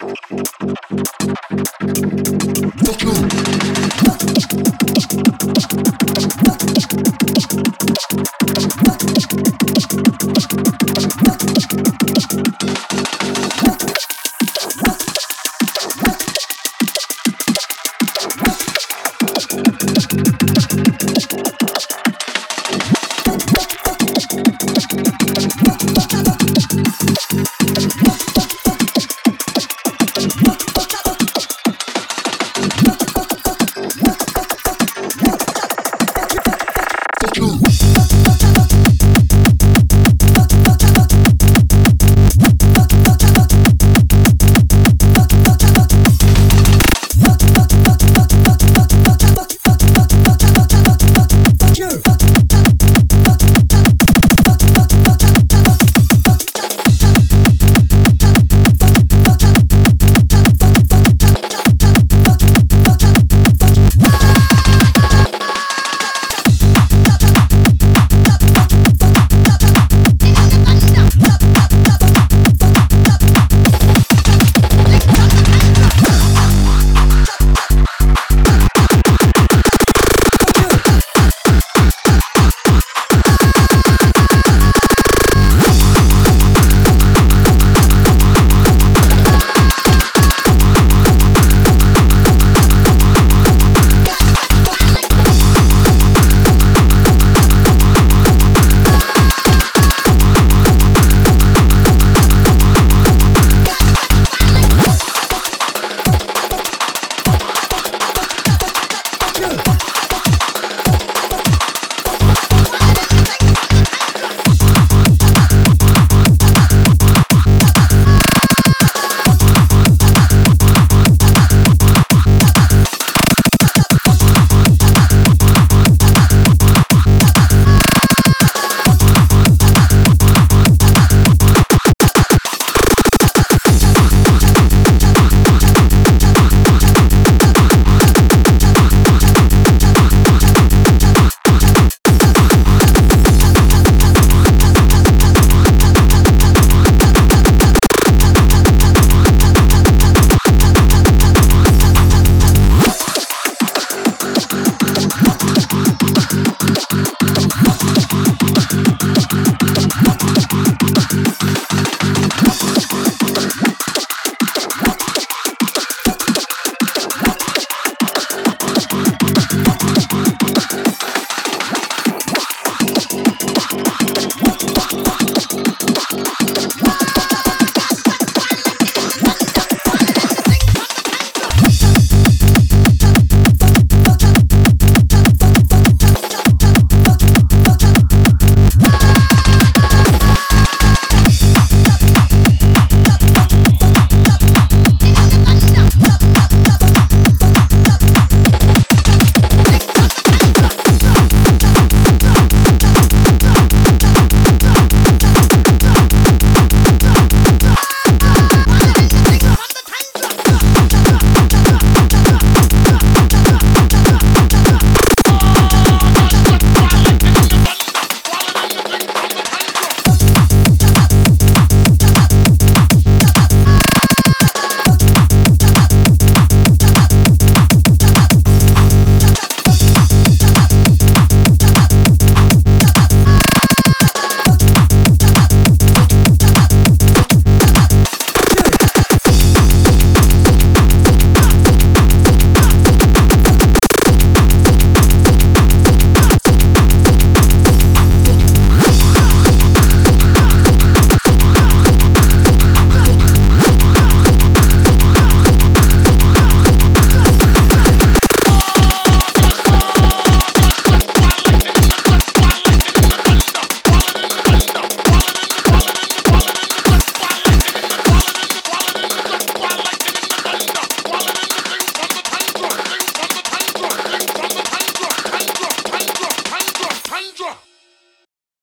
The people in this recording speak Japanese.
僕の僕の